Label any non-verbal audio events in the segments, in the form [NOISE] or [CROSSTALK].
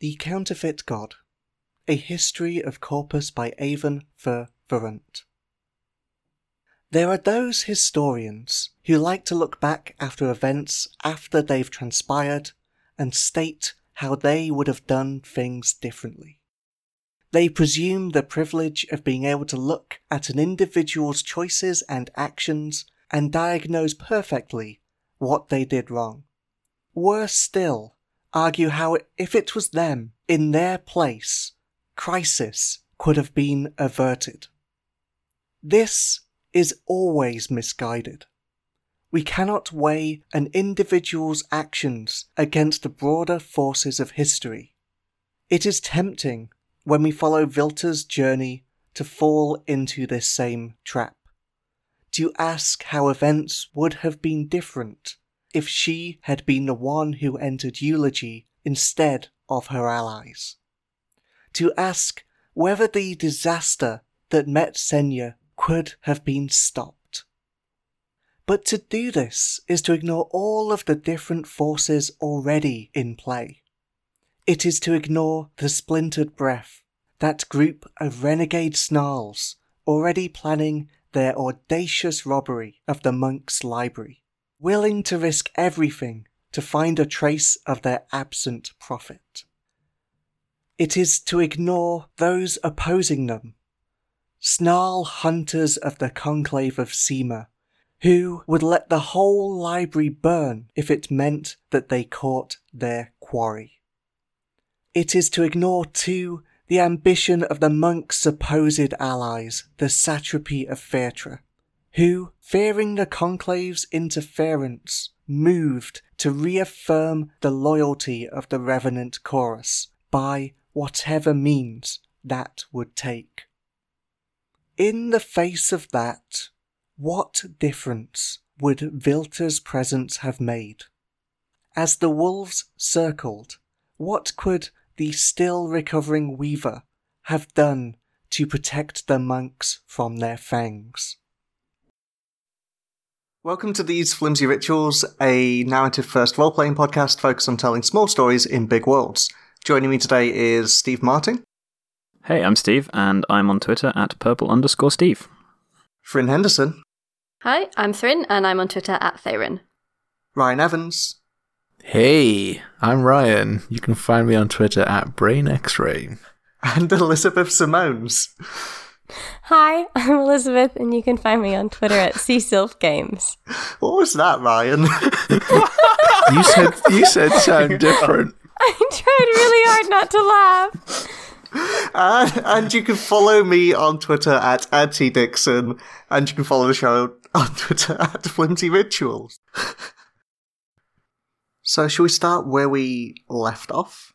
The Counterfeit God A History of Corpus by Avon Ver Verrunt. There are those historians who like to look back after events after they've transpired and state how they would have done things differently. They presume the privilege of being able to look at an individual's choices and actions and diagnose perfectly what they did wrong. Worse still, argue how if it was them, in their place, crisis could have been averted. This is always misguided. We cannot weigh an individual's actions against the broader forces of history. It is tempting when we follow Vilter's journey to fall into this same trap. To ask how events would have been different if she had been the one who entered eulogy instead of her allies. To ask whether the disaster that met Senya could have been stopped. But to do this is to ignore all of the different forces already in play. It is to ignore the splintered breath, that group of renegade snarls already planning their audacious robbery of the monk's library, willing to risk everything to find a trace of their absent prophet. It is to ignore those opposing them, snarl hunters of the conclave of Sema, who would let the whole library burn if it meant that they caught their quarry. It is to ignore, too, the ambition of the monk's supposed allies, the satrapy of Phaetra, who, fearing the conclave's interference, moved to reaffirm the loyalty of the revenant chorus by whatever means that would take. In the face of that, what difference would Vilter's presence have made? As the wolves circled, what could the still recovering weaver have done to protect the monks from their fangs? Welcome to These Flimsy Rituals, a narrative first role playing podcast focused on telling small stories in big worlds. Joining me today is Steve Martin. Hey, I'm Steve, and I'm on Twitter at purple underscore Steve. Thrin Henderson. Hi, I'm Thrin, and I'm on Twitter at Thayrin. Ryan Evans. Hey, I'm Ryan. You can find me on Twitter at BrainXray. And Elizabeth Simones. Hi, [LAUGHS] I'm Elizabeth, and you can find me on Twitter at CSilfGames. What was that, Ryan? [LAUGHS] you said you said sound [LAUGHS] different. I tried really hard not to laugh. and, and you can follow me on Twitter at Auntie Dixon, and you can follow the show on Twitter at Flimsy Rituals. so, shall we start where we left off?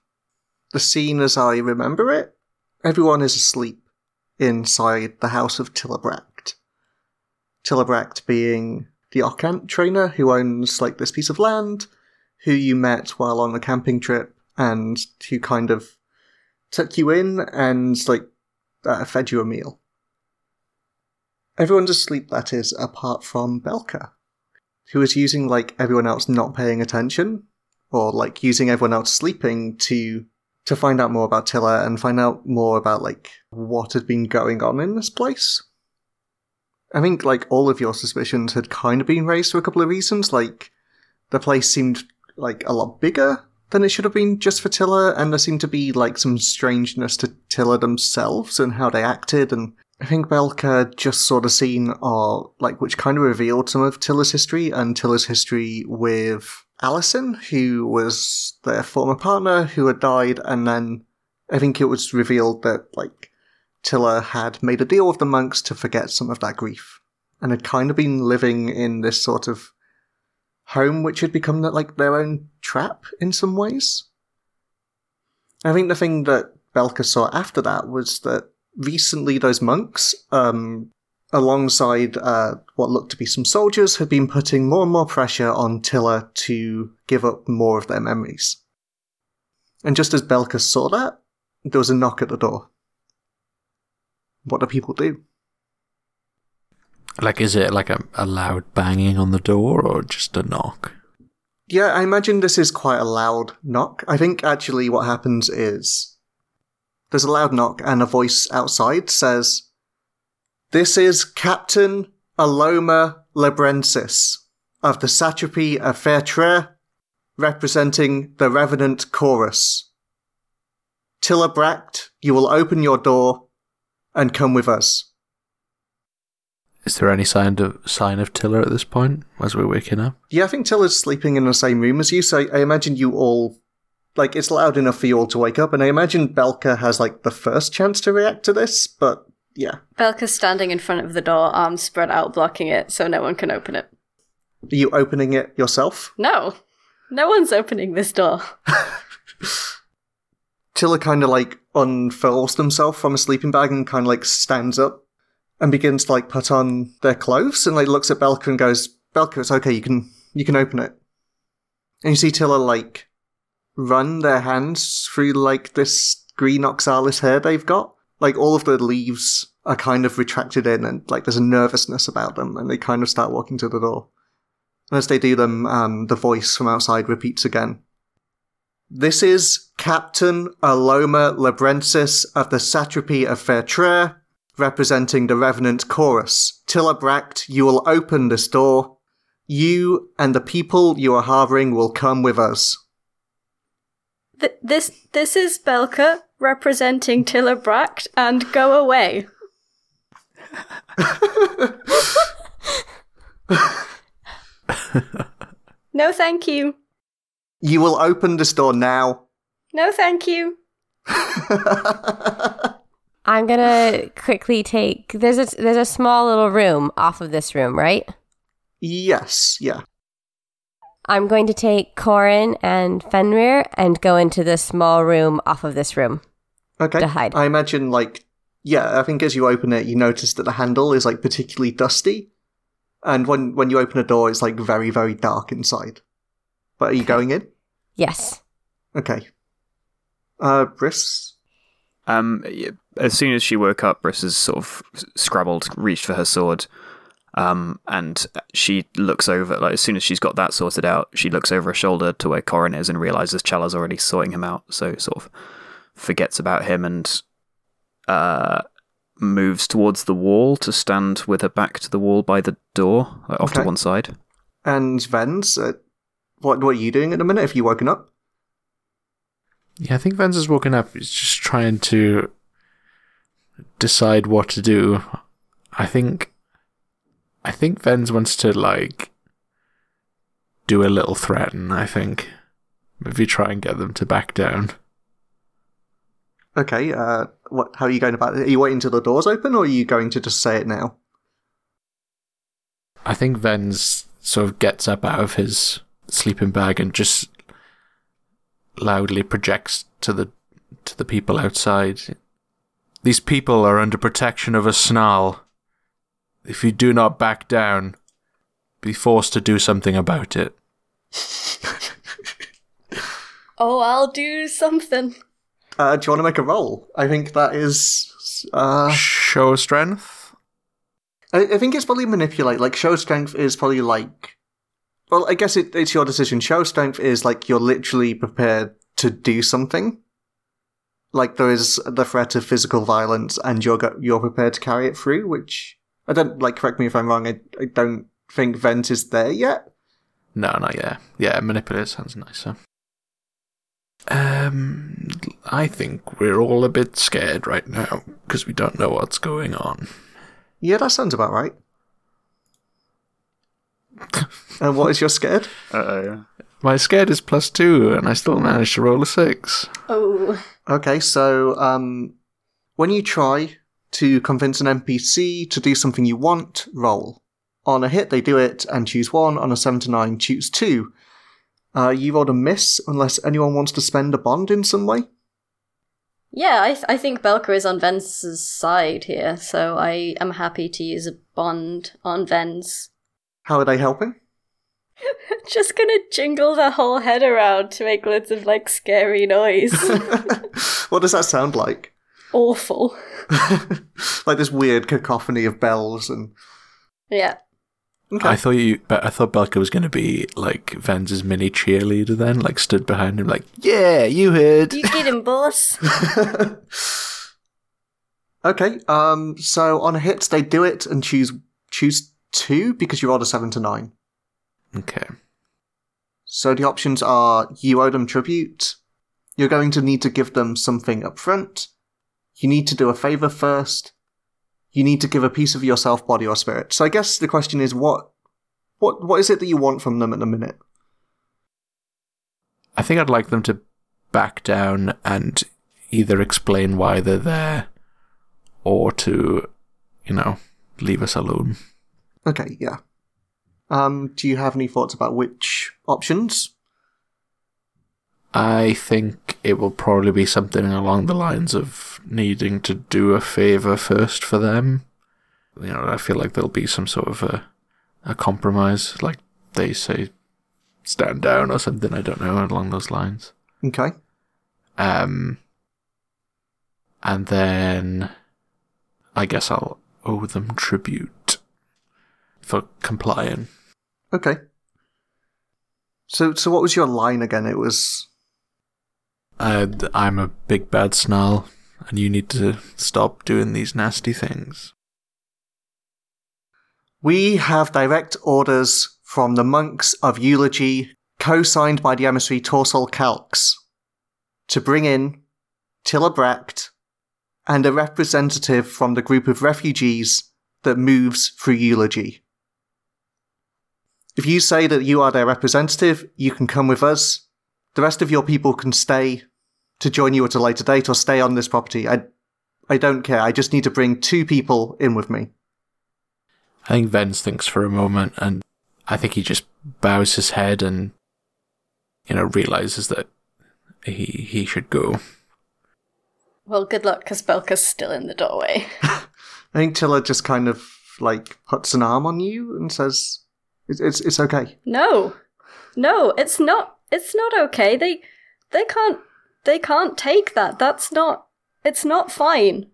The scene as I remember it? Everyone is asleep inside the house of Tillabracht. Tillabracht being the Occant trainer who owns like this piece of land, who you met while on a camping trip, and who kind of took you in and like uh, fed you a meal. Everyone's asleep, that is, apart from Belka, who is using like everyone else not paying attention, or like using everyone else sleeping to to find out more about Tiller and find out more about like what had been going on in this place. I think like all of your suspicions had kind of been raised for a couple of reasons. Like the place seemed like a lot bigger than it should have been just for Tiller, and there seemed to be like some strangeness to Tiller themselves and how they acted. And I think Belka just sort of seen, or like which kind of revealed some of Tiller's history and Tiller's history with Allison, who was their former partner who had died, and then I think it was revealed that like Tiller had made a deal with the monks to forget some of that grief, and had kind of been living in this sort of home which had become like their own trap in some ways. I think the thing that Belka saw after that was that recently those monks um, alongside uh, what looked to be some soldiers, had been putting more and more pressure on Tiller to give up more of their memories. And just as Belka saw that, there was a knock at the door. What do people do? Like, is it like a, a loud banging on the door or just a knock? Yeah, I imagine this is quite a loud knock. I think actually what happens is there's a loud knock and a voice outside says, This is Captain Aloma Lebrensis of the Satrapy of Fairtre, representing the Revenant Chorus. Tilla Bract, you will open your door and come with us. Is there any sign of sign of Tiller at this point as we're waking up? Yeah, I think Tilla's sleeping in the same room as you, so I imagine you all like it's loud enough for you all to wake up, and I imagine Belka has like the first chance to react to this, but yeah. Belka's standing in front of the door, arms spread out, blocking it so no one can open it. Are you opening it yourself? No. No one's opening this door. [LAUGHS] Tilla kind of like unfurls himself from a sleeping bag and kind of like stands up and begins to like put on their clothes and like looks at Belka and goes, Belka, it's okay, you can you can open it. And you see Tilla like run their hands through like this green oxalis hair they've got. Like all of the leaves are kind of retracted in and like there's a nervousness about them and they kind of start walking to the door. And as they do them, um, the voice from outside repeats again. This is Captain Aloma Lebrensis of the Satrapy of Fairtre, representing the Revenant Chorus. Tilla Bract, you will open this door. You and the people you are harboring will come with us. Th- this this is Belka representing Tilla Bract and go away. [LAUGHS] no, thank you. You will open this door now. No, thank you. [LAUGHS] I'm gonna quickly take. There's a there's a small little room off of this room, right? yes, yeah. I'm going to take Corin and Fenrir and go into the small room off of this room. Okay. To hide. I imagine, like, yeah, I think as you open it, you notice that the handle is, like, particularly dusty. And when, when you open a door, it's, like, very, very dark inside. But are you going in? Yes. Okay. Uh, Briss? Um, as soon as she woke up, Briss has sort of scrabbled, reached for her sword, um, and she looks over. Like as soon as she's got that sorted out, she looks over her shoulder to where Corin is and realizes Chala's already sorting him out. So sort of forgets about him and uh, moves towards the wall to stand with her back to the wall by the door, like off to one side. And Vens? Uh, what, what are you doing at the minute? Have you woken up? Yeah, I think Vance has woken up. He's just trying to decide what to do. I think I think Vens wants to like do a little threaten, I think. Maybe try and get them to back down. Okay, uh, what, how are you going about it? Are you waiting till the door's open, or are you going to just say it now? I think Vens sort of gets up out of his sleeping bag and just loudly projects to the to the people outside. These people are under protection of a snarl. If you do not back down, be forced to do something about it. [LAUGHS] Oh, I'll do something. Uh, do you want to make a roll? I think that is, uh, Show strength. I, I think it's probably manipulate. Like show strength is probably like, well, I guess it, it's your decision. Show strength is like you're literally prepared to do something. Like there is the threat of physical violence, and you're go- you're prepared to carry it through. Which I don't like. Correct me if I'm wrong. I, I don't think Vent is there yet. No, not yet. Yeah, manipulate sounds nicer. Um, I think we're all a bit scared right now because we don't know what's going on. Yeah, that sounds about right. [LAUGHS] and what is your scared? Uh oh. My scared is plus two, and I still managed to roll a six. Oh. Okay, so um, when you try to convince an NPC to do something you want, roll. On a hit, they do it and choose one. On a 7 to 9, choose two. Uh, you rolled a miss unless anyone wants to spend a bond in some way. Yeah, I, th- I think Belka is on Ven's side here, so I am happy to use a bond on Ven's. How are they helping? [LAUGHS] Just gonna jingle the whole head around to make loads of like scary noise. [LAUGHS] what does that sound like? Awful. [LAUGHS] like this weird cacophony of bells and. Yeah. Okay. I thought you, but I thought Belka was going to be like Venz's mini cheerleader. Then, like, stood behind him, like, "Yeah, you heard." You get him, boss. [LAUGHS] okay. Um. So on a hit, they do it and choose choose two because you rolled a seven to nine. Okay. So the options are you owe them tribute, you're going to need to give them something up front, you need to do a favor first, you need to give a piece of yourself, body, or spirit. So I guess the question is what what what is it that you want from them at the minute? I think I'd like them to back down and either explain why they're there or to, you know, leave us alone. Okay, yeah. Um, do you have any thoughts about which options? I think it will probably be something along the lines of needing to do a favor first for them. You know, I feel like there'll be some sort of a, a compromise, like they say, stand down or something. I don't know along those lines. Okay. Um, and then I guess I'll owe them tribute for complying. Okay. So so what was your line again? It was Uh, I'm a big bad snarl, and you need to stop doing these nasty things. We have direct orders from the monks of Eulogy, co-signed by the emissary Torsol Calx, to bring in Tillabrecht and a representative from the group of refugees that moves through Eulogy. If you say that you are their representative, you can come with us. The rest of your people can stay to join you at a later date or stay on this property. I, I don't care. I just need to bring two people in with me. I think Vens thinks for a moment, and I think he just bows his head and, you know, realizes that he he should go. well, good luck, because Belka's still in the doorway. [LAUGHS] [LAUGHS] I think Tilla just kind of like puts an arm on you and says, "It's it's, it's okay." No, no, it's not. It's not okay. They, they can't. They can't take that. That's not. It's not fine.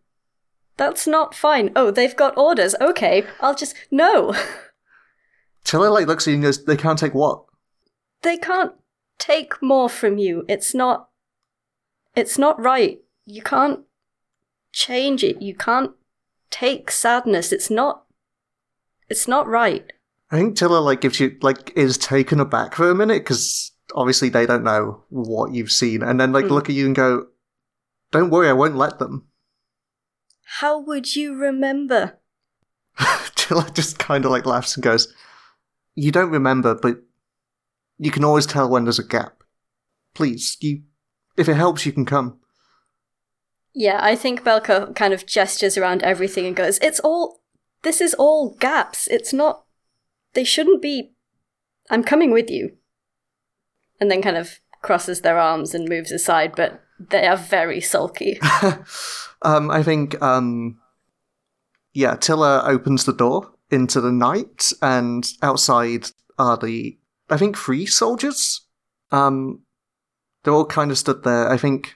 That's not fine. Oh, they've got orders. Okay, I'll just no. [LAUGHS] Tilla like looks at you and goes, "They can't take what?" They can't take more from you. It's not. It's not right. You can't change it. You can't take sadness. It's not. It's not right. I think Tilla like gives you like is taken aback for a minute because obviously they don't know what you've seen, and then like Mm. look at you and go, "Don't worry, I won't let them." How would you remember? [LAUGHS] Tilla just kind of like laughs and goes, "You don't remember, but you can always tell when there's a gap. Please, you, if it helps, you can come." Yeah, I think Belka kind of gestures around everything and goes, It's all. This is all gaps. It's not. They shouldn't be. I'm coming with you. And then kind of crosses their arms and moves aside, but they are very sulky. [LAUGHS] um, I think, um, yeah, Tilla opens the door into the night, and outside are the, I think, three soldiers. Um, they're all kind of stood there. I think,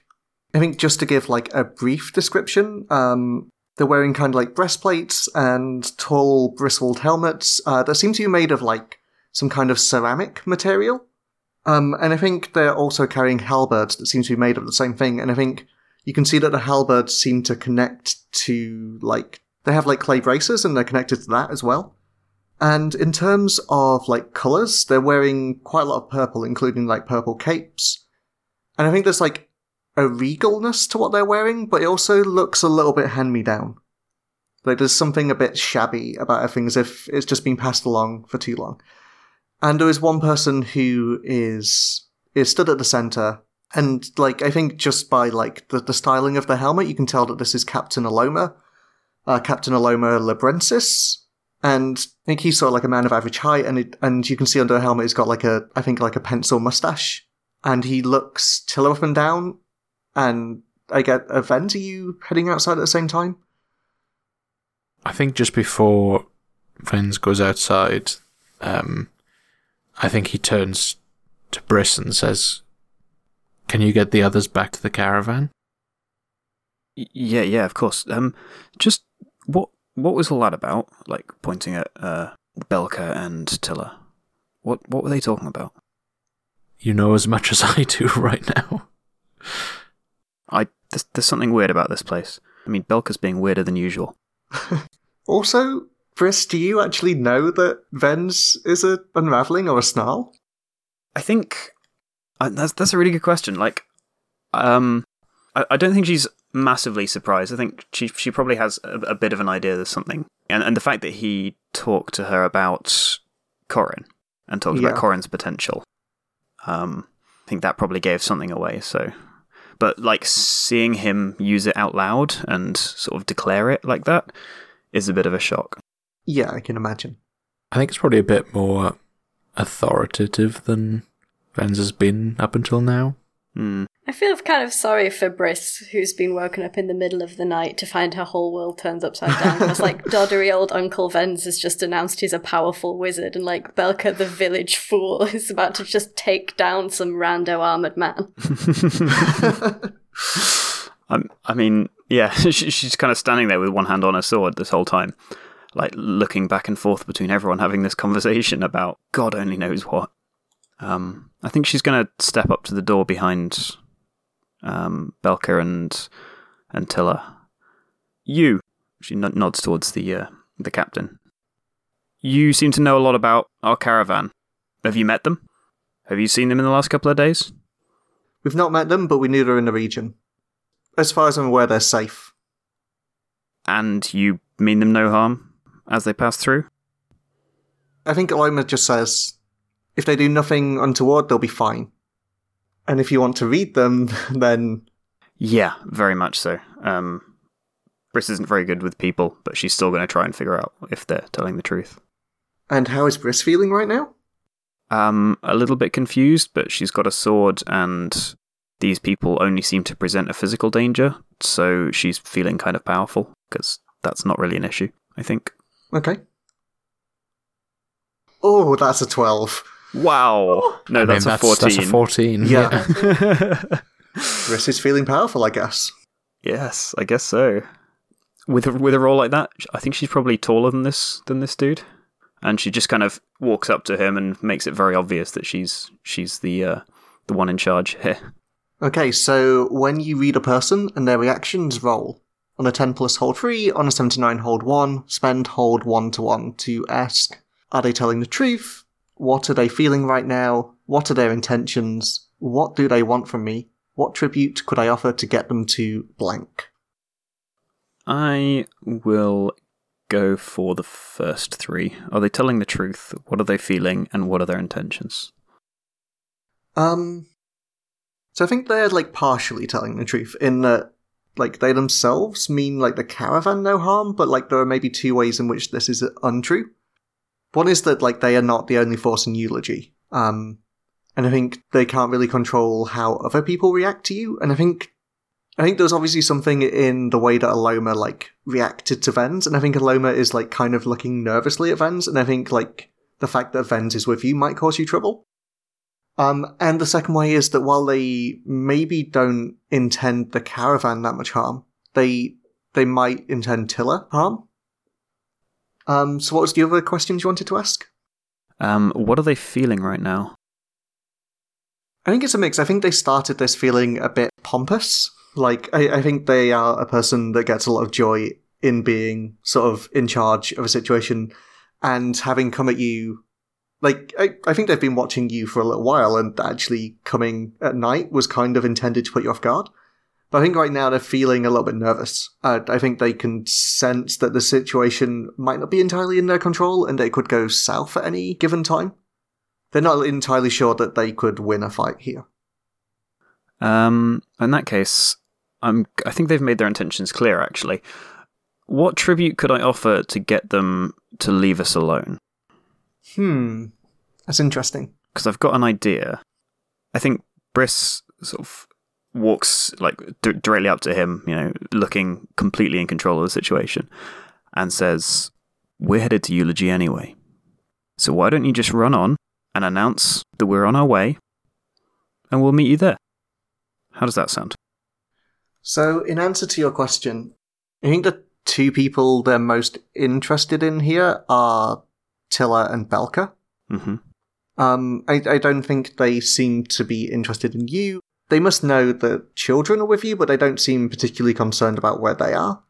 I think just to give like a brief description, um, they're wearing kind of like breastplates and tall bristled helmets uh, that seem to be made of like some kind of ceramic material. Um, and I think they're also carrying halberds that seem to be made of the same thing. And I think you can see that the halberds seem to connect to like they have like clay braces and they're connected to that as well. And in terms of like colors, they're wearing quite a lot of purple, including like purple capes. And I think there's like a regalness to what they're wearing, but it also looks a little bit hand me down. Like there's something a bit shabby about everything as if it's just been passed along for too long. And there is one person who is is stood at the center, and like I think just by like the, the styling of the helmet, you can tell that this is Captain Aloma, uh, Captain Aloma Labrensis, and I think he's sort of like a man of average height, and it, and you can see under the helmet he's got like a I think like a pencil mustache, and he looks Tilla up and down, and I get a vent. Are you heading outside at the same time? I think just before Vens goes outside, um, I think he turns to Briss and says, "Can you get the others back to the caravan?" Yeah, yeah, of course. Um, just what what was all that about? Like pointing at uh Belka and Tilla? What what were they talking about? You know as much as [LAUGHS] I do right now. I there's, there's something weird about this place. I mean, Belka's being weirder than usual. [LAUGHS] Also, Briss, do you actually know that Vens is a unraveling or a snarl? I think uh, that's that's a really good question. Like, um, I, I don't think she's massively surprised. I think she she probably has a, a bit of an idea there's something, and and the fact that he talked to her about Corin and talked Yeah. about Corin's potential, um, I think that probably gave something away. So, but like seeing him use it out loud and sort of declare it like that is a bit of a shock. Yeah, I can imagine. I think it's probably a bit more authoritative than Vens has been up until now. Hmm. I feel kind of sorry for Briss, who's been woken up in the middle of the night to find her whole world turns upside down. Because, like, [LAUGHS] doddery old Uncle Vens has just announced he's a powerful wizard, and, like, Belka the village fool [LAUGHS] is about to just take down some rando armored man. [LAUGHS] I'm, I mean, yeah, she, she's kind of standing there with one hand on her sword this whole time, like looking back and forth between everyone having this conversation about God only knows what. Um, I think she's going to step up to the door behind um, Belka and and Tilla. You, she nod- nods towards the uh, the captain. You seem to know a lot about our caravan. Have you met them? Have you seen them in the last couple of days? We've not met them, but we knew they're in the region. As far as I'm aware, they're safe. And you mean them no harm as they pass through? I think Aloma just says, if they do nothing untoward, they'll be fine. And if you want to read them, [LAUGHS] then Yeah, very much so. Um, Briss isn't very good with people, but she's still going to try and figure out if they're telling the truth. And how is Briss feeling right now? Um, a little bit confused, but she's got a sword, and these people only seem to present a physical danger, so she's feeling kind of powerful because that's not really an issue. I think. Okay. Oh, that's a 12. Wow! No, I mean, that's, a fourteen. That's a 14. Yeah. Briss is feeling powerful, I guess. yes, I guess so. With a, with a roll like that, I think she's probably taller than this than this dude, and she just kind of walks up to him and makes it very obvious that she's she's the uh, the one in charge here. Okay, so when you read a person and their reactions, roll. On a 10 plus, hold 3. On a 79, hold 1. Spend, hold 1 to 1 to ask, are they telling the truth? What are they feeling right now? What are their intentions? What do they want from me? What tribute could I offer to get them to blank? I will go for the first three. Are they telling the truth? What are they feeling? And what are their intentions? Um, so I think they're like partially telling the truth in that, like, they themselves mean like the caravan no harm, but like there are maybe two ways in which this is untrue. One is that like they are not the only force in eulogy. Um, and I think they can't really control how other people react to you. And I think, I think there's obviously something in the way that Aloma like reacted to Vens, and I think Aloma is like kind of looking nervously at Vens, and I think like the fact that Vens is with you might cause you trouble. Um, and the second way is that while they maybe don't intend the caravan that much harm, they they might intend Tilla harm. Um, so what was the other questions you wanted to ask? Um, what are they feeling right now? I think it's a mix. I think they started this feeling a bit pompous. Like, I, I think they are a person that gets a lot of joy in being sort of in charge of a situation and having come at you. Like, I, I think they've been watching you for a little while and actually coming at night was kind of intended to put you off guard. But I think right now they're feeling a little bit nervous. Uh, I think they can sense that the situation might not be entirely in their control and it could go south at any given time. They're not entirely sure that they could win a fight here. Um, in that case, I'm. I think they've made their intentions clear. Actually, what tribute could I offer to get them to leave us alone? Hmm. That's interesting. Because I've got an idea. I think Briss sort of walks like d- directly up to him, you know, looking completely in control of the situation, and says, "We're headed to eulogy anyway. So why don't you just run on and announce that we're on our way, and we'll meet you there." How does that sound? So, in answer to your question, I think the two people they're most interested in here are Tilla and Belka. hmm Um, I, I don't think they seem to be interested in you. They must know that children are with you, but they don't seem particularly concerned about where they are.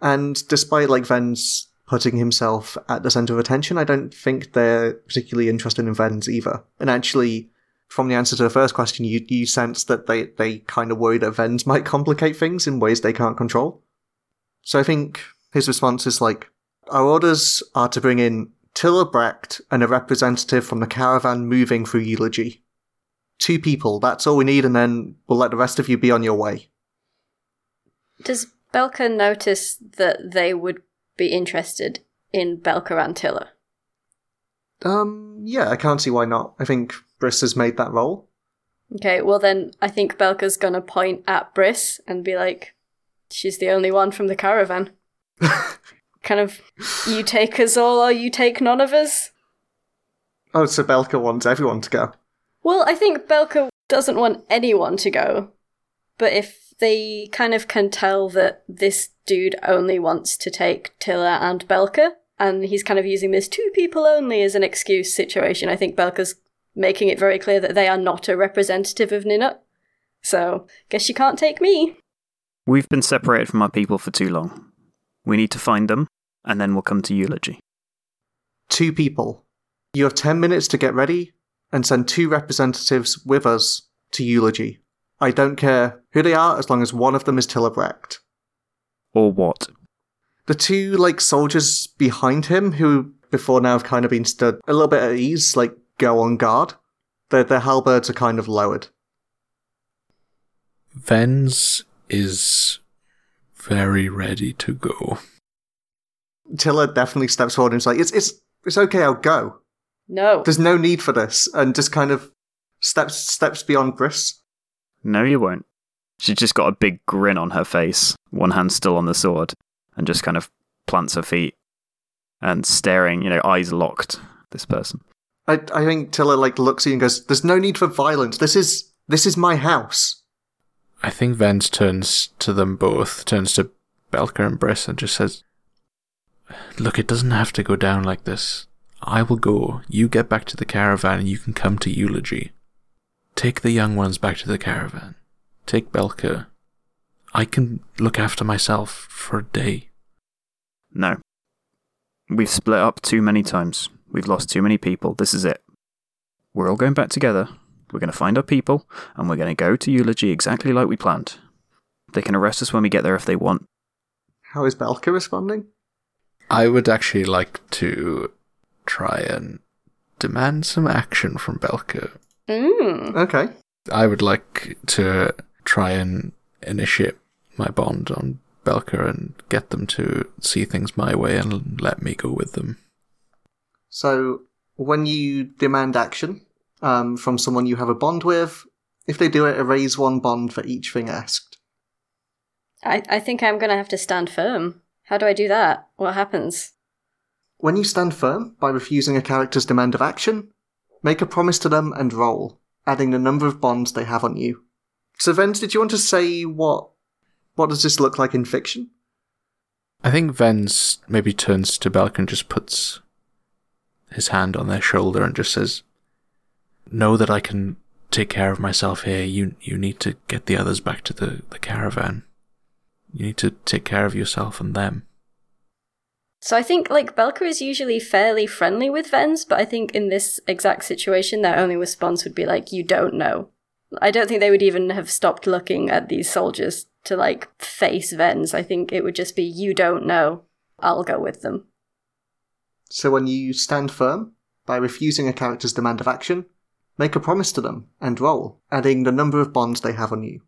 And despite like Ven's putting himself at the center of attention, I don't think they're particularly interested in Ven's either. And actually, from the answer to the first question, you you sense that they they kind of worry that Ven's might complicate things in ways they can't control. So I think his response is like, our orders are to bring in Tiller Brecht and a representative from the caravan moving through Eulogy. Two people, that's all we need, and then we'll let the rest of you be on your way. Does Belka notice that they would be interested in Belka and Tiller? Um, yeah, I can't see why not. I think Briss has made that roll. Okay, well then I think Belka's gonna point at Briss and be like, she's the only one from the caravan. [LAUGHS] kind of, you take us all or you take none of us? Oh, so Belka wants everyone to go. Well, I think Belka doesn't want anyone to go. But if they kind of can tell that this dude only wants to take Tilla and Belka, and he's kind of using this two people only as an excuse situation, I think Belka's making it very clear that they are not a representative of Ninut. So, guess you can't take me. We've been separated from our people for too long. We need to find them, and then we'll come to eulogy. Two people. You have ten minutes to get ready and send two representatives with us to Eulogy. I don't care who they are as long as one of them is Tillebrecht. Or what? The two, like, soldiers behind him who before now have kind of been stood a little bit at ease, like, go on guard. Their, their halberds are kind of lowered. Ven's is very ready to go. Tiller definitely steps forward and is like, it's, it's, it's okay, I'll go. No. There's no need for this. And just kind of steps, steps beyond Briss. No, you won't. She's just got a big grin on her face, one hand still on the sword, and just kind of plants her feet and staring, you know, eyes locked, this person. I, I think Tiller, like, looks at you and goes, there's no need for violence. This is, this is my house. I think Vance turns to them both, turns to Belka and Briss, and just says, Look, it doesn't have to go down like this. I will go. You get back to the caravan and you can come to eulogy. Take the young ones back to the caravan. Take Belka. I can look after myself for a day. No. We've split up too many times. We've lost too many people. This is it. We're all going back together. We're going to find our people, and we're going to go to eulogy exactly like we planned. They can arrest us when we get there if they want. How is Belka responding? I would actually like to try and demand some action from Belka. Mm. Okay. I would like to try and initiate my bond on Belka and get them to see things my way and let me go with them. So, when you demand action um, from someone you have a bond with, if they do it, erase one bond for each thing asked. I, I think I'm gonna have to stand firm. How do I do that? What happens? When you stand firm by refusing a character's demand of action, make a promise to them and roll, adding the number of bonds they have on you. So, Vens, did you want to say what what does this look like in fiction? I think Vens maybe turns to Belk and just puts his hand on their shoulder and just says, Know that I can take care of myself here. You you need to get the others back to the, the caravan. You need to take care of yourself and them. So I think like Belka is usually fairly friendly with Vens, but I think in this exact situation their only response would be like, you don't know. I don't think they would even have stopped looking at these soldiers to like face Vens. I think it would just be, you don't know. I'll go with them. So, when you stand firm by refusing a character's demand of action, make a promise to them and roll, adding the number of bonds they have on you.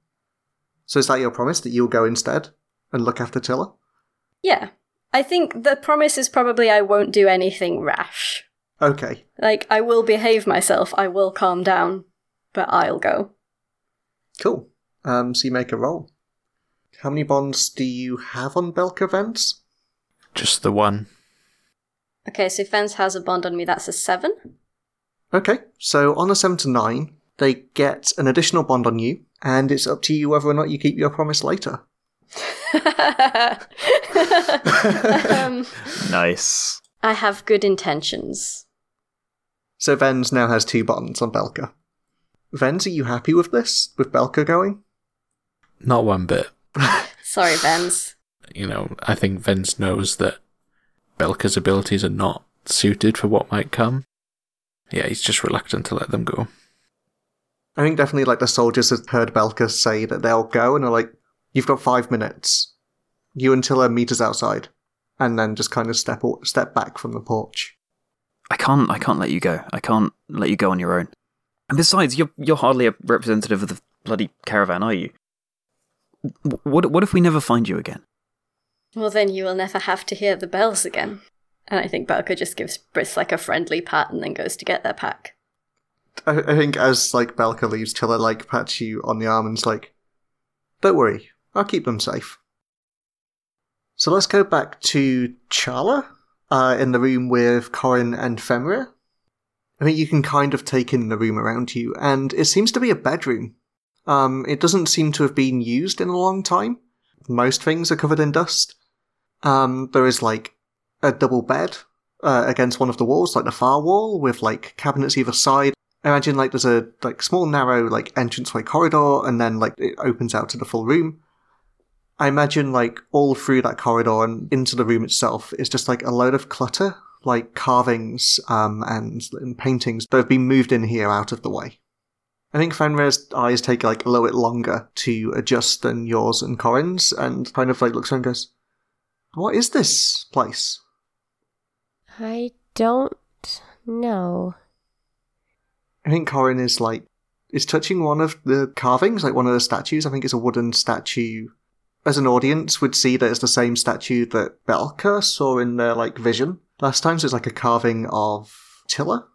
So, is that your promise that you'll go instead and look after Tiller? Yeah. I think the promise is probably I won't do anything rash. Okay. Like, I will behave myself, I will calm down, but I'll go. Cool. Um, so you make a roll. How many bonds do you have on Belka Vents? Just the one. Okay, so Vens has a bond on me, that's a seven. Okay, so on a 7 to 9, they get an additional bond on you, and it's up to you whether or not you keep your promise later. [LAUGHS] um, Nice. I have good intentions. So Vens now has two buttons on Belka. Vens, are you happy with this? With Belka going? Not one bit. [LAUGHS] Sorry, Vens. You know, I think Vince knows that Belka's abilities are not suited for what might come. Yeah, he's just reluctant to let them go. I think definitely like the soldiers have heard Belka say that they'll go and are like, you've got five minutes. You until a meter's outside. And then just kind of step step back from the porch. I can't. I can't let you go. I can't let you go on your own. And besides, you're you're hardly a representative of the bloody caravan, are you? What what if we never find you again? Well, then you will never have to hear the bells again. And I think Belka just gives Briss like a friendly pat and then goes to get their pack. I, I think as like Belka leaves, Tilla like pats you on the arm and's like, "Don't worry, I'll keep them safe." So let's go back to Charla uh, in the room with Corin and Fenrir. I think you can kind of take in the room around you, and it seems to be a bedroom. Um, it doesn't seem to have been used in a long time. Most things are covered in dust. Um, there is like a double bed uh, against one of the walls, like the far wall, with like cabinets either side. Imagine like there's a like small narrow like entranceway corridor, and then like it opens out to the full room. I imagine like all through that corridor and into the room itself is just like a load of clutter, like carvings um, and, and paintings that have been moved in here out of the way. I think Fenrir's eyes take like a little bit longer to adjust than yours and Corin's, and kind of like looks around and goes, "What is this place?" I don't know. I think Corin is like is touching one of the carvings, like one of the statues. I think it's a wooden statue as an audience would see that it's the same statue that Belka saw in their like vision last time. So it's like a carving of Tilla.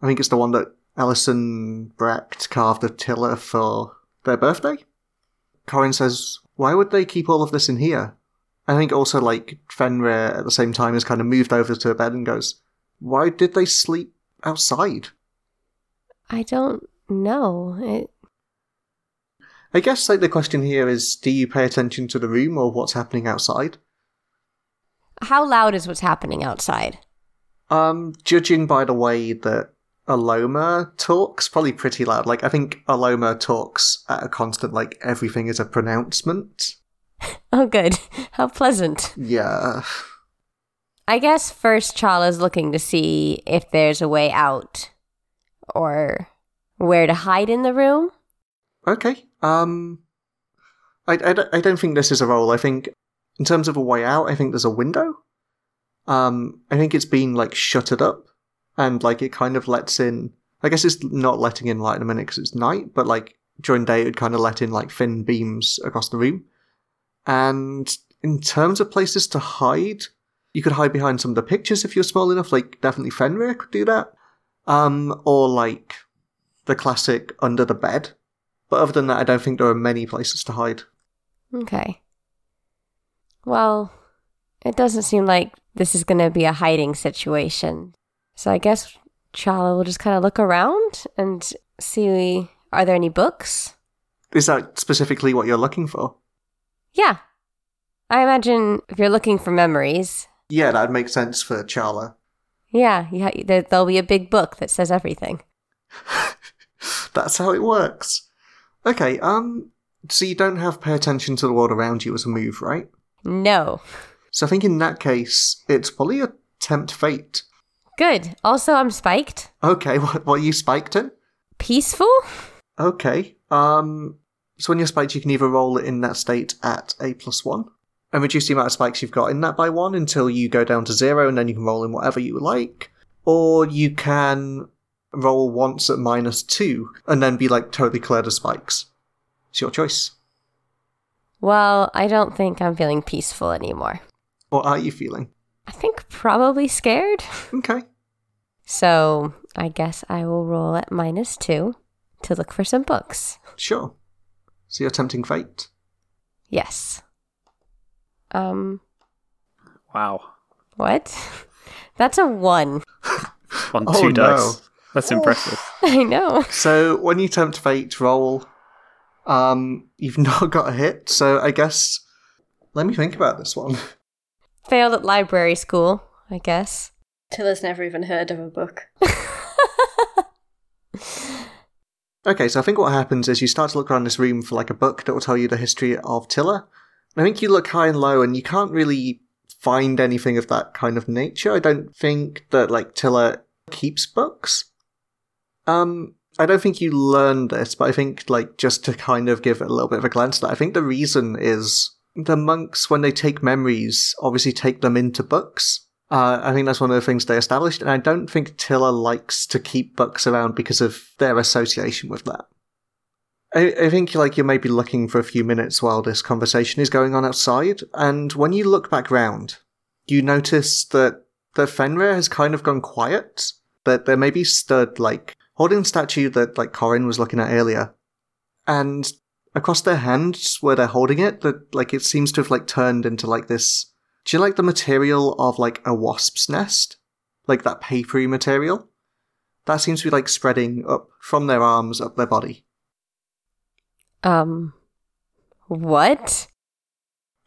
I think it's the one that Alison Brecht carved of Tilla for their birthday. Corin says, "Why would they keep all of this in here?" I think also like Fenrir at the same time has kind of moved over to a bed and goes, "Why did they sleep outside?" I don't know. It I guess like the question here is do you pay attention to the room or what's happening outside? How loud is what's happening outside? Um, judging by the way that Aloma talks, probably pretty loud. Like I think Aloma talks at a constant like everything is a pronouncement. [LAUGHS] Oh, good. [LAUGHS] How pleasant. Yeah. I guess first Chala's looking to see if there's a way out or where to hide in the room. Okay. Um, I, I, don't- I don't think this is a roll. I think in terms of a way out, I think there's a window. Um, I think it's been like shuttered up, and like it kind of lets in. I guess it's not letting in light in a minute because it's night, but like during day, it would kind of let in like thin beams across the room. And in terms of places to hide, you could hide behind some of the pictures if you're small enough. Like definitely Fenrir could do that. Um, or like the classic under the bed. But other than that, I don't think there are many places to hide. Okay. Well, it doesn't seem like this is going to be a hiding situation. So I guess Chala will just kind of look around and see are there any books? Is that specifically what you're looking for? Yeah. I imagine if you're looking for memories, Yeah, that'd make sense for Charla. Yeah, ha- there, there'll be a big book that says everything. [LAUGHS] That's how it works. Okay, um, so you don't have pay attention to the world around you as a move, right? No. So I think in that case, it's probably a tempt fate. Good. Also, I'm spiked. Okay, [LAUGHS] what, what are you spiked in? Peaceful? Okay, um, so when you're spiked, you can either roll it in that state at a plus one, and reduce the amount of spikes you've got in that by one until you go down to zero, and then you can roll in whatever you like. Or you can roll once at minus two, and then be like totally cleared of spikes. It's your choice. Well, I don't think I'm feeling peaceful anymore. What are you feeling? I think probably scared. Okay. So I guess I will roll at minus two to look for some books. Sure. So you're tempting fate. Yes. Um, Wow. what? [LAUGHS] That's a one. On Oh, two no. dice. That's [LAUGHS] impressive. I know. So when you tempt fate roll, um, you've [LAUGHS] not got a hit. So I guess let me think about this one. Failed at library school, I guess. Tilla's never even heard of a book. Okay, so I think what happens is you start to look around this room for like a book that will tell you the history of Tilla. I think you look high and low and you can't really find anything of that kind of nature. I don't think that like Tilla keeps books. Um, I don't think you learn this, but I think like just to kind of give a little bit of a glance at that, I think the reason is the monks, when they take memories, obviously take them into books. Uh, I think that's one of the things they established, and I don't think Tilla likes to keep books around because of their association with that. I, I think like you may be looking for a few minutes while this conversation is going on outside, and when you look back round, you notice that the Fenrir has kind of gone quiet. That there may be stood like holding statue that like Corin was looking at earlier, and across their hands where they're holding it, that like it seems to have like turned into like this do you like the material of like a wasp's nest? Like that papery material? That seems to be like spreading up from their arms up their body. Um, what?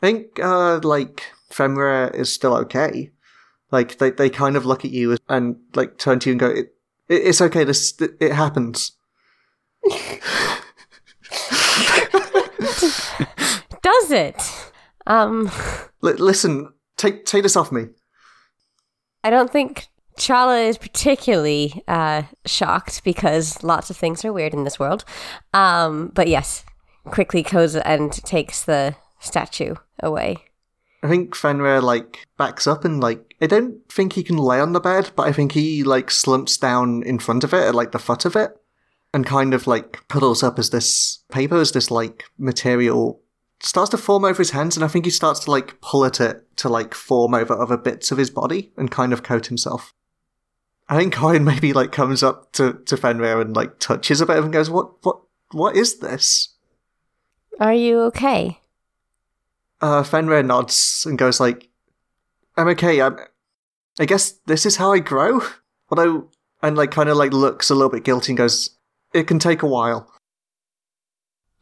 I think, uh, like, Fenrir is still okay. Like, they, they kind of look at you and, like, turn to you and go, it, it, it's okay, this, it, it happens. [LAUGHS] Does it? Um, L- listen, take, take this off me. I don't think Chala is particularly uh, shocked because lots of things are weird in this world. Um, but yes, quickly goes and takes the statue away. I think Fenrir, like, backs up and, like, I don't think he can lay on the bed, but I think he, like, slumps down in front of it at, like, the foot of it and kind of, like, puddles up as this paper, as this, like, material starts to form over his hands, and I think he starts to, like, pull at it to, like, form over other bits of his body and kind of coat himself. I think Corin maybe, like, comes up to, to Fenrir and, like, touches a bit of and goes, what, what, what is this? Are you okay? Uh, Fenrir nods and goes like, "I'm okay. I'm. I guess this is how I grow." Although, and like kind of like looks a little bit guilty and goes, "It can take a while."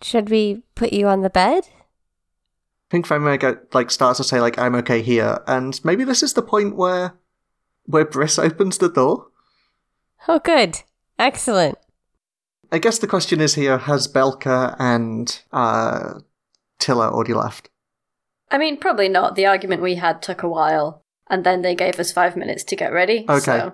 Should we put you on the bed? I think Fenrir go, like starts to say like, "I'm okay here," and maybe this is the point where where Briss opens the door. Oh, good. Excellent. I guess the question is here: Has Belka and uh, Tilla already left? I mean, probably not. The argument we had took a while, and then they gave us five minutes to get ready. Okay. So.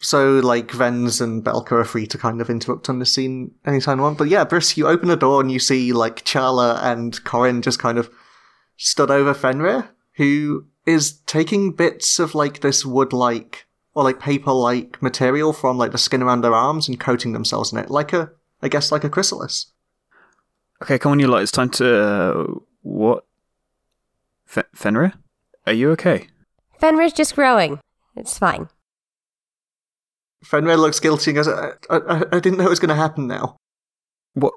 So, like, Vens and Belka are free to kind of interrupt on the scene anytime they want. But yeah, Briss, you open the door and you see, like, Charla and Corin just kind of stood over Fenrir, who is taking bits of, like, this wood-like, or, like, paper-like material from, like, the skin around their arms and coating themselves in it. Like a, I guess, like a chrysalis. Okay, come on, you lot. It's time to. Uh, what? F- Fenrir? Are you okay? Fenrir's just growing. It's fine. Fenrir looks guilty and goes, I, I, I didn't know it was going to happen now. What?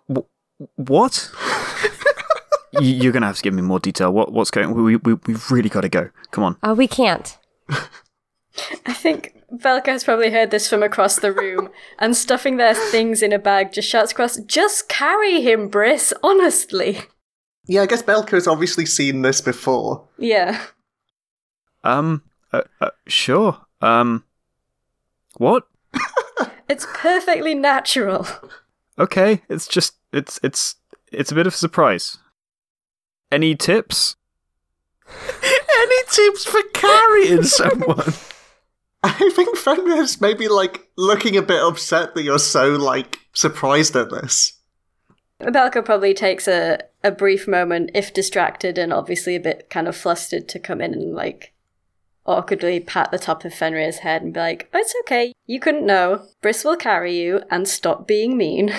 What? Y- You're gonna have to give me more detail. What? What's going? We we we've really got to go. Come on. Oh, we can't. I think Belka has probably heard this from across the room and stuffing their things in a bag just shouts across, Just carry him, Briss, honestly. Yeah, I guess Belka has obviously seen this before. Yeah. Um. Uh, uh, sure. Um. What? [LAUGHS] It's perfectly natural. Okay. It's just. It's it's it's a bit of a surprise. Any tips? [LAUGHS] Any tips for carrying [LAUGHS] someone? I think Fenrir's maybe like looking a bit upset that you're so like surprised at this. Belka probably takes a, a brief moment, if distracted and obviously a bit kind of flustered, to come in and like awkwardly pat the top of Fenrir's head and be like, oh, It's okay. You couldn't know. Briss will carry you and stop being mean.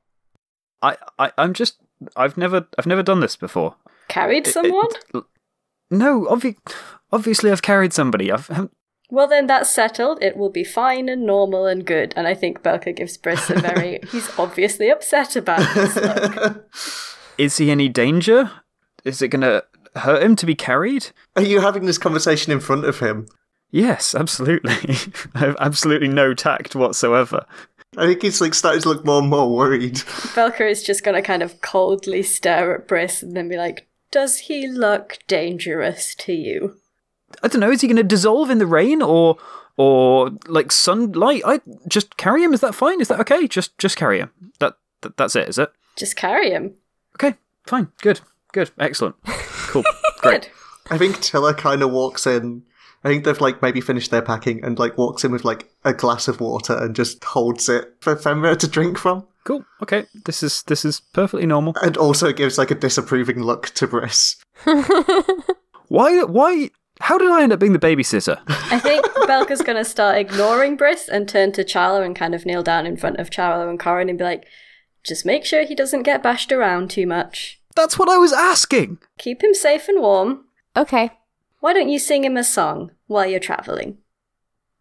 [LAUGHS] I I I'm just. I've never I've never done this before. Carried It- it- someone? No, obvi- obviously I've carried somebody. I've. haven't- Well, then that's settled. It will be fine and normal and good. And I think Belka gives Briss a very. [LAUGHS] he's obviously upset about this look. [LAUGHS] Is he any danger? Is it gonna hurt him to be carried? Are you having this conversation in front of him? Yes, absolutely. [LAUGHS] I have absolutely no tact whatsoever. I think he's like starting to look more and more worried. [LAUGHS] Belka is just going to kind of coldly stare at Briss and then be like, Does he look dangerous to you? I don't know. Is he going to dissolve in the rain or or like sunlight? I just carry him. Is that fine? Is that okay? Just just carry him. That, that that's it. Is it Just carry him. okay? Fine. Good. Good. Excellent. Cool. [LAUGHS] Great. Good. I think Tilla kind of walks in. I think they've like maybe finished their packing and like walks in with like a glass of water and just holds it for Fenrir to drink from, Cool. Okay. This is this is perfectly normal. and also gives like a disapproving look to Briss. [LAUGHS] Why? Why? How did I end up being the babysitter? I think Belka's gonna start ignoring Briss and turn to Charlo and kind of kneel down in front of Charlo and Corin and be like, just make sure he doesn't get bashed around too much. That's what I was asking. Keep him safe and warm. okay. Why don't you sing him a song while you're traveling?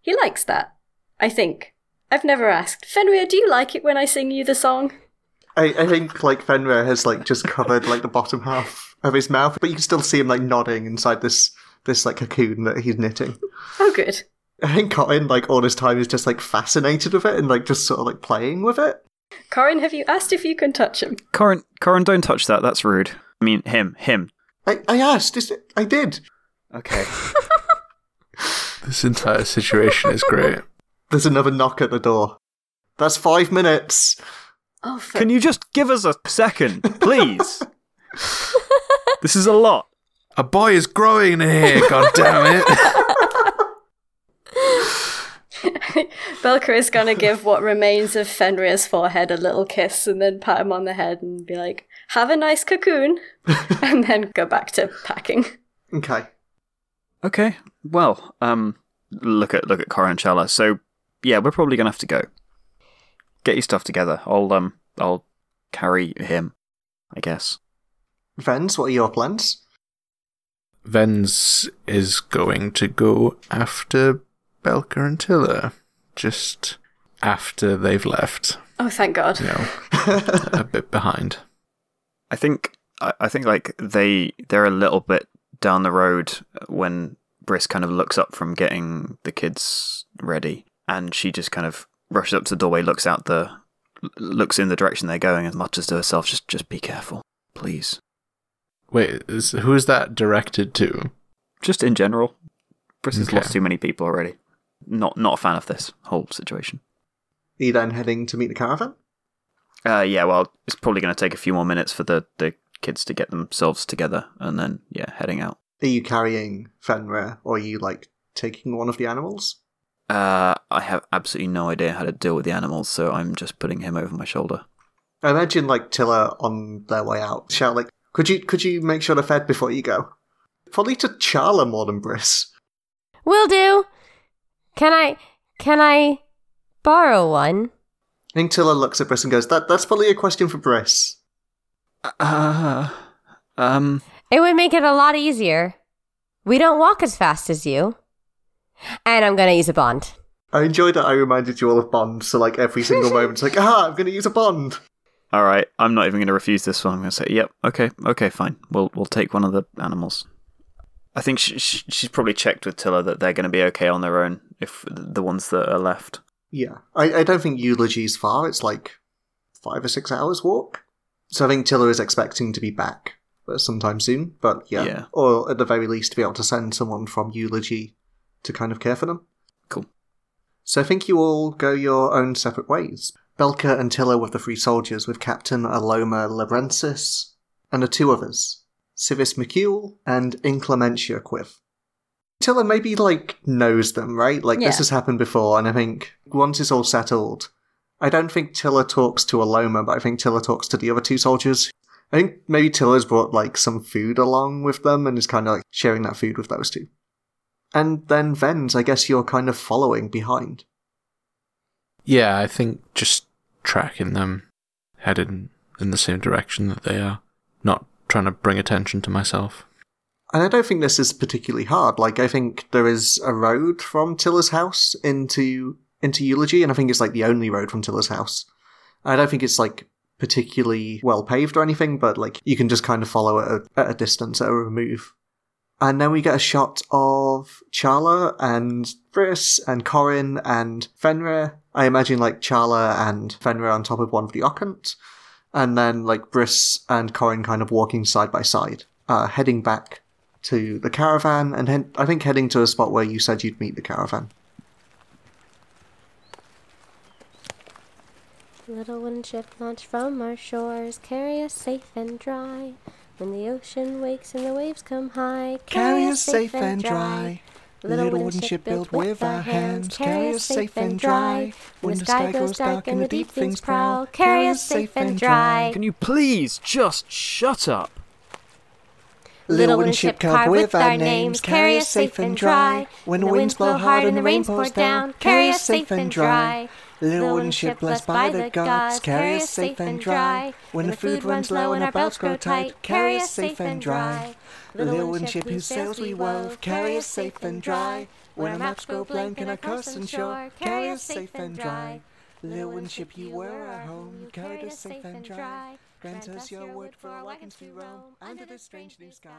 He likes that. I think. I've never asked. Fenrir, do you like it when I sing you the song? I, I think like Fenrir has like just covered like the bottom half of his mouth, but you can still see him like nodding inside this this like cocoon that he's knitting. Oh, good. I think Corin, like all his time is just like fascinated with it and like just sort of like playing with it. Corin, have you asked if you can touch him? Corin, Corin, don't touch that. That's rude. I mean, him, him. I, I asked, is it, I did. Okay. [LAUGHS] This entire situation is great. [LAUGHS] There's another knock at the door. That's five minutes. Oh, for Can you just give us a second, please? [LAUGHS] this is a lot. A boy is growing in here, god damn it. Belka is gonna give what remains of Fenrir's forehead a little kiss and then pat him on the head and be like, have a nice cocoon, [LAUGHS] and then go back to packing. Okay. Okay. Well, um, look at look at Corin Chala. So, yeah, we're probably gonna have to go. Get your stuff together. I'll um, I'll carry him. I guess. Vens, what are your plans? Vens is going to go after Belka and Tilla. Just after they've left. Oh, thank God. You know, [LAUGHS] a bit behind. I think I, I think like they they're a little bit down the road when Briss kind of looks up from getting the kids ready, and she just kind of rushes up to the doorway, looks out the looks in the direction they're going, and mutters to herself, "Just just be careful, please." Wait, is, who is that directed to? Just in general, Briss has Okay. lost too many people already. Not not a fan of this whole situation. Are you then heading to meet the caravan? Uh, yeah, well, it's probably going to take a few more minutes for the the kids to get themselves together, and then yeah, heading out. Are you carrying Fenrir, or are you like taking one of the animals? Uh, I have absolutely no idea how to deal with the animals, so I'm just putting him over my shoulder. I imagine like Tilla on their way out shout like, "Could you could you make sure they're fed before you go?" Probably to Charla more than Briss. Will do. Can I can I borrow one? I think Tilla looks at Briss and goes, "That that's probably a question for Briss." Uh, um, It would make it a lot easier. We don't walk as fast as you. And I'm gonna use a bond. I enjoyed that I reminded you all of Bond, so like every single [LAUGHS] moment, it's like, ah, I'm going to use a Bond. all right. I'm not even going to refuse this one. I'm going to say, yep, okay, okay, fine. We'll we'll take one of the animals. I think she, she, she's probably checked with Tilla that they're going to be okay on their own if the ones that are left. Yeah, I, I don't think Eulogy's far. It's like five or six hours walk. So I think Tilla is expecting to be back uh, sometime soon. But yeah, Yeah. or at the very least to be able to send someone from Eulogy to kind of care for them. Cool. So I think you all go your own separate ways. Belka and Tilla with the three soldiers, with Captain Aloma Labrensis, and the two others, Civis McCule and Inclementia Quiv. Tilla maybe like knows them, right? Like this has happened before, and I think once it's all settled, I don't think Tilla talks to Aloma, but I think Tilla talks to the other two soldiers. I think maybe Tilla's brought like some food along with them and is kind of like sharing that food with those two. And then Vens, I guess you're kind of following behind. Yeah, I think just tracking them, headed in the same direction that they are. Not trying to bring attention to myself. And I don't think this is particularly hard. Like I think there is a road from Tilla's house into into Eulogy, and I think it's like the only road from Tilla's house. I don't think it's like particularly well paved or anything, but like you can just kind of follow it at, at a distance, at a remove. And then we get a shot of Charla and Briss and Corin and Fenrir. I imagine like Charla and Fenrir on top of one of the Occant. And then like Briss and Corin kind of walking side by side, uh, heading back to the caravan, and he- I think heading to a spot where you said you'd meet the caravan. Little wooden ship launched from our shores, carry us safe and dry. When the ocean wakes and the waves come high, Carry us safe and dry. Little wooden ship built with our hands, carry us safe and dry. When the sky goes dark and the deep things prowl, carry us safe and dry. Can you please just shut up? Little wooden ship carved with our names, carry us safe and dry. When the winds blow hard and the rain pours down, carry us safe and dry. Little wooden ship blessed by the gods, carry us safe and dry. When the food runs low and our belts grow tight, carry us safe and dry. Little wooden ship whose sails we wove, carry us safe and dry. When our maps go blank and our coast unsure, carry us safe and dry. Little wooden ship, you were our home, you carried us safe and dry. Grant us your word for our wagons to roam under this strange new sky.